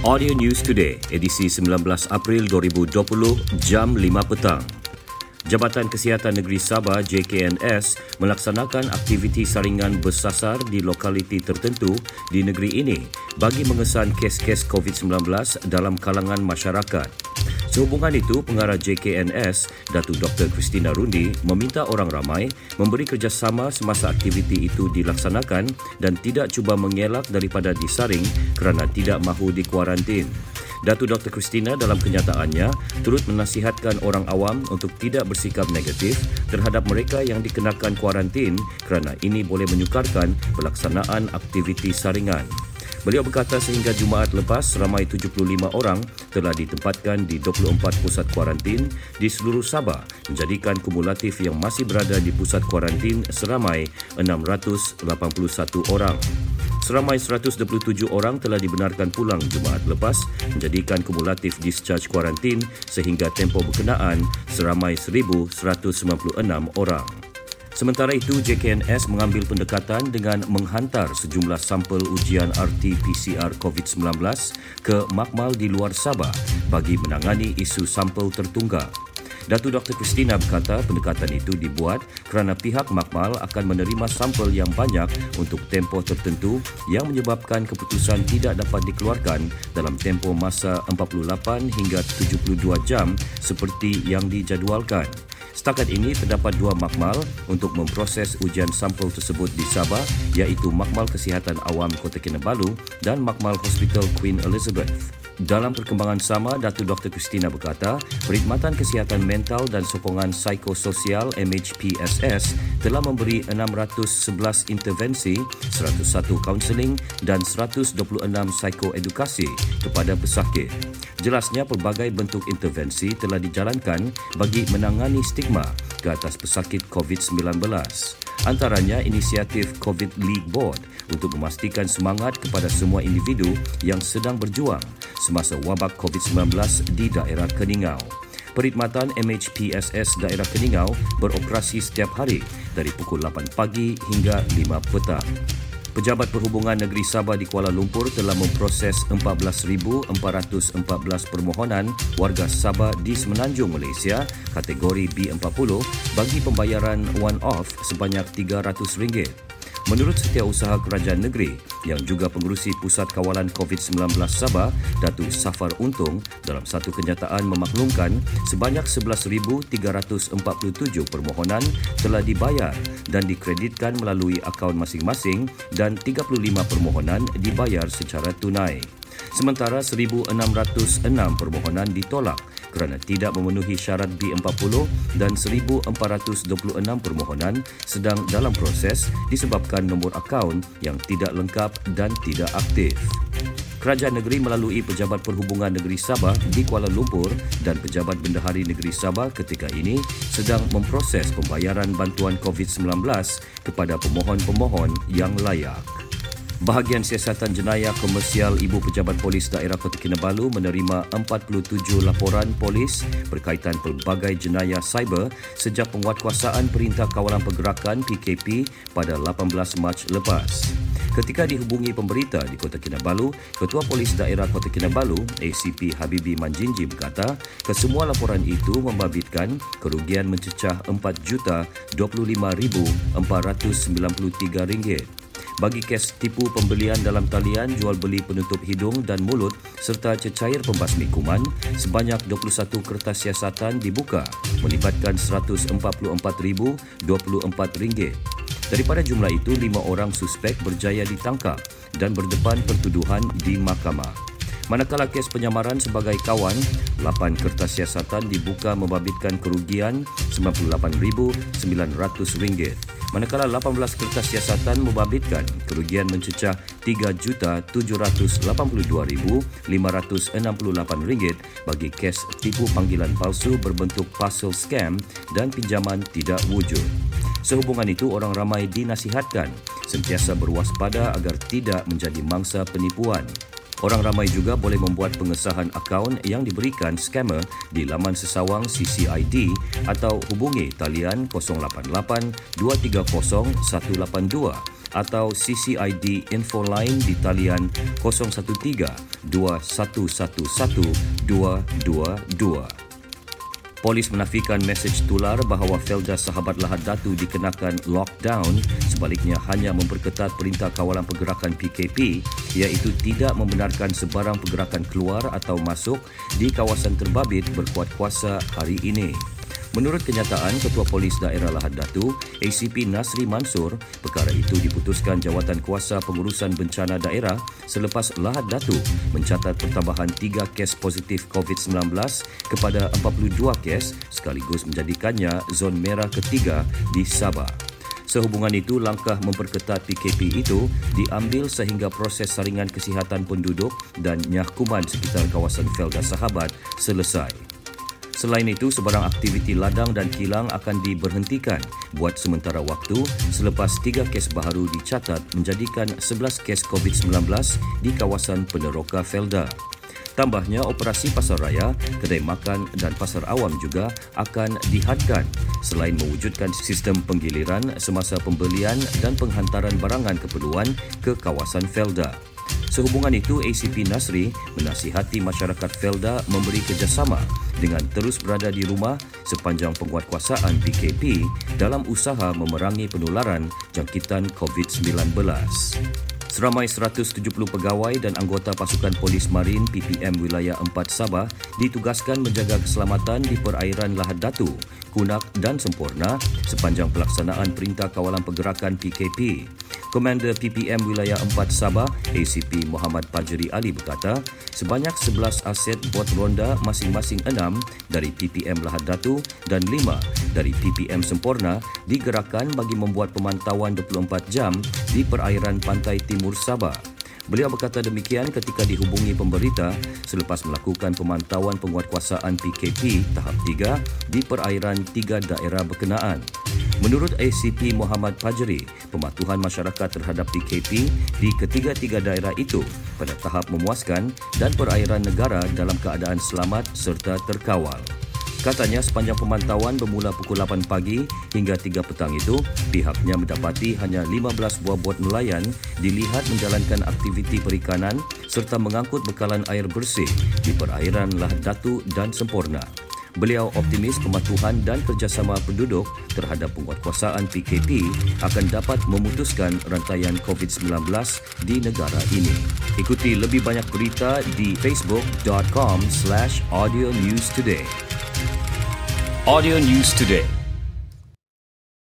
Audio News Today, edisi 19 April 2020, jam 5 petang. Jabatan Kesihatan Negeri Sabah JKNS melaksanakan aktiviti saringan bersasar di lokaliti tertentu di negeri ini bagi mengesan kes-kes COVID-19 dalam kalangan masyarakat. Sehubungan itu, pengarah JKNS, Datuk Dr. Christina Rundi, meminta orang ramai memberi kerjasama semasa aktiviti itu dilaksanakan dan tidak cuba mengelak daripada disaring kerana tidak mahu dikuarantin. Datuk Dr. Christina dalam kenyataannya turut menasihatkan orang awam untuk tidak bersikap negatif terhadap mereka yang dikenakan kuarantin kerana ini boleh menyukarkan pelaksanaan aktiviti saringan. Beliau berkata sehingga Jumaat lepas ramai 75 orang telah ditempatkan di 24 pusat kuarantin di seluruh Sabah menjadikan kumulatif yang masih berada di pusat kuarantin seramai 681 orang. Seramai 127 orang telah dibenarkan pulang Jumaat lepas menjadikan kumulatif discharge kuarantin sehingga tempoh berkenaan seramai 1196 orang. Sementara itu, JKNS mengambil pendekatan dengan menghantar sejumlah sampel ujian RT-PCR COVID-19 ke makmal di luar Sabah bagi menangani isu sampel tertunggak. Datu Dr. Christina berkata pendekatan itu dibuat kerana pihak makmal akan menerima sampel yang banyak untuk tempoh tertentu yang menyebabkan keputusan tidak dapat dikeluarkan dalam tempoh masa 48 hingga 72 jam seperti yang dijadualkan. Setakat ini terdapat dua makmal untuk memproses ujian sampel tersebut di Sabah iaitu Makmal Kesihatan Awam Kota Kinabalu dan Makmal Hospital Queen Elizabeth. Dalam perkembangan sama, Datuk Dr. Christina berkata, Perkhidmatan Kesihatan Mental dan Sokongan Psikososial MHPSS telah memberi 611 intervensi, 101 kaunseling dan 126 psikoedukasi kepada pesakit. Jelasnya pelbagai bentuk intervensi telah dijalankan bagi menangani stigma ke atas pesakit COVID-19 antaranya inisiatif COVID League Board untuk memastikan semangat kepada semua individu yang sedang berjuang semasa wabak COVID-19 di daerah Keningau. Perkhidmatan MHPSS daerah Keningau beroperasi setiap hari dari pukul 8 pagi hingga 5 petang. Pejabat Perhubungan Negeri Sabah di Kuala Lumpur telah memproses 14,414 permohonan warga Sabah di Semenanjung Malaysia kategori B40 bagi pembayaran one-off sebanyak RM300. Menurut Setiausaha Kerajaan Negeri yang juga pengurusi Pusat Kawalan COVID-19 Sabah, Datuk Safar Untung dalam satu kenyataan memaklumkan sebanyak 11,347 permohonan telah dibayar dan dikreditkan melalui akaun masing-masing dan 35 permohonan dibayar secara tunai. Sementara 1,606 permohonan ditolak kerana tidak memenuhi syarat B40 dan 1426 permohonan sedang dalam proses disebabkan nombor akaun yang tidak lengkap dan tidak aktif. Kerajaan negeri melalui Pejabat Perhubungan Negeri Sabah di Kuala Lumpur dan Pejabat Bendahari Negeri Sabah ketika ini sedang memproses pembayaran bantuan COVID-19 kepada pemohon-pemohon yang layak. Bahagian Siasatan Jenayah Komersial Ibu Pejabat Polis Daerah Kota Kinabalu menerima 47 laporan polis berkaitan pelbagai jenayah cyber sejak penguatkuasaan Perintah Kawalan Pergerakan PKP pada 18 Mac lepas. Ketika dihubungi pemberita di Kota Kinabalu, Ketua Polis Daerah Kota Kinabalu, ACP Habibi Manjinji berkata, kesemua laporan itu membabitkan kerugian mencecah RM4,025,493 bagi kes tipu pembelian dalam talian jual beli penutup hidung dan mulut serta cecair pembasmi kuman sebanyak 21 kertas siasatan dibuka melibatkan RM144,024. Daripada jumlah itu, lima orang suspek berjaya ditangkap dan berdepan pertuduhan di mahkamah. Manakala kes penyamaran sebagai kawan, 8 kertas siasatan dibuka membabitkan kerugian RM98,900 manakala 18 kertas siasatan membabitkan kerugian mencecah RM3,082,568 bagi kes tipu panggilan palsu berbentuk parcel scam dan pinjaman tidak wujud. Sehubungan itu, orang ramai dinasihatkan sentiasa berwaspada agar tidak menjadi mangsa penipuan. Orang ramai juga boleh membuat pengesahan akaun yang diberikan scammer di laman sesawang CCID atau hubungi talian 088 230 182 atau CCID info line di talian 013 2111 222. Polis menafikan mesej tular bahawa Felda Sahabat Lahad Datu dikenakan lockdown sebaliknya hanya memperketat perintah kawalan pergerakan PKP iaitu tidak membenarkan sebarang pergerakan keluar atau masuk di kawasan terbabit berkuat kuasa hari ini. Menurut kenyataan Ketua Polis Daerah Lahad Datu, ACP Nasri Mansur, perkara itu diputuskan Jawatan Kuasa Pengurusan Bencana Daerah selepas Lahad Datu mencatat pertambahan 3 kes positif COVID-19 kepada 42 kes sekaligus menjadikannya zon merah ketiga di Sabah. Sehubungan itu, langkah memperketat PKP itu diambil sehingga proses saringan kesihatan penduduk dan nyahkuman sekitar kawasan Felda Sahabat selesai. Selain itu, sebarang aktiviti ladang dan kilang akan diberhentikan buat sementara waktu selepas tiga kes baharu dicatat menjadikan 11 kes COVID-19 di kawasan Peneroka Felda. Tambahnya, operasi pasar raya, kedai makan dan pasar awam juga akan dihadkan selain mewujudkan sistem penggiliran semasa pembelian dan penghantaran barangan keperluan ke kawasan Felda. Sehubungan itu, ACP Nasri menasihati masyarakat Felda memberi kerjasama dengan terus berada di rumah sepanjang penguatkuasaan PKP dalam usaha memerangi penularan jangkitan COVID-19. Seramai 170 pegawai dan anggota pasukan polis marin PPM Wilayah 4 Sabah ditugaskan menjaga keselamatan di perairan Lahad Datu, Kunak dan Sempurna sepanjang pelaksanaan Perintah Kawalan Pergerakan PKP. Komander PPM Wilayah 4 Sabah, ACP Muhammad Pajeri Ali berkata, sebanyak 11 aset bot ronda masing-masing 6 dari PPM Lahad Datu dan 5 dari PPM Sempurna digerakkan bagi membuat pemantauan 24 jam di perairan pantai timur Sabah. Beliau berkata demikian ketika dihubungi pemberita selepas melakukan pemantauan penguatkuasaan PKP tahap 3 di perairan tiga daerah berkenaan. Menurut ACP Muhammad Pajri, pematuhan masyarakat terhadap PKP di ketiga-tiga daerah itu pada tahap memuaskan dan perairan negara dalam keadaan selamat serta terkawal. Katanya sepanjang pemantauan bermula pukul 8 pagi hingga 3 petang itu, pihaknya mendapati hanya 15 buah bot nelayan dilihat menjalankan aktiviti perikanan serta mengangkut bekalan air bersih di perairan Lahad Datu dan Sempurna. Beliau optimis pematuhan dan kerjasama penduduk terhadap penguatkuasaan PKP akan dapat memutuskan rantaian COVID-19 di negara ini. Ikuti lebih banyak berita di facebook.com slash audio news today. Audio News Today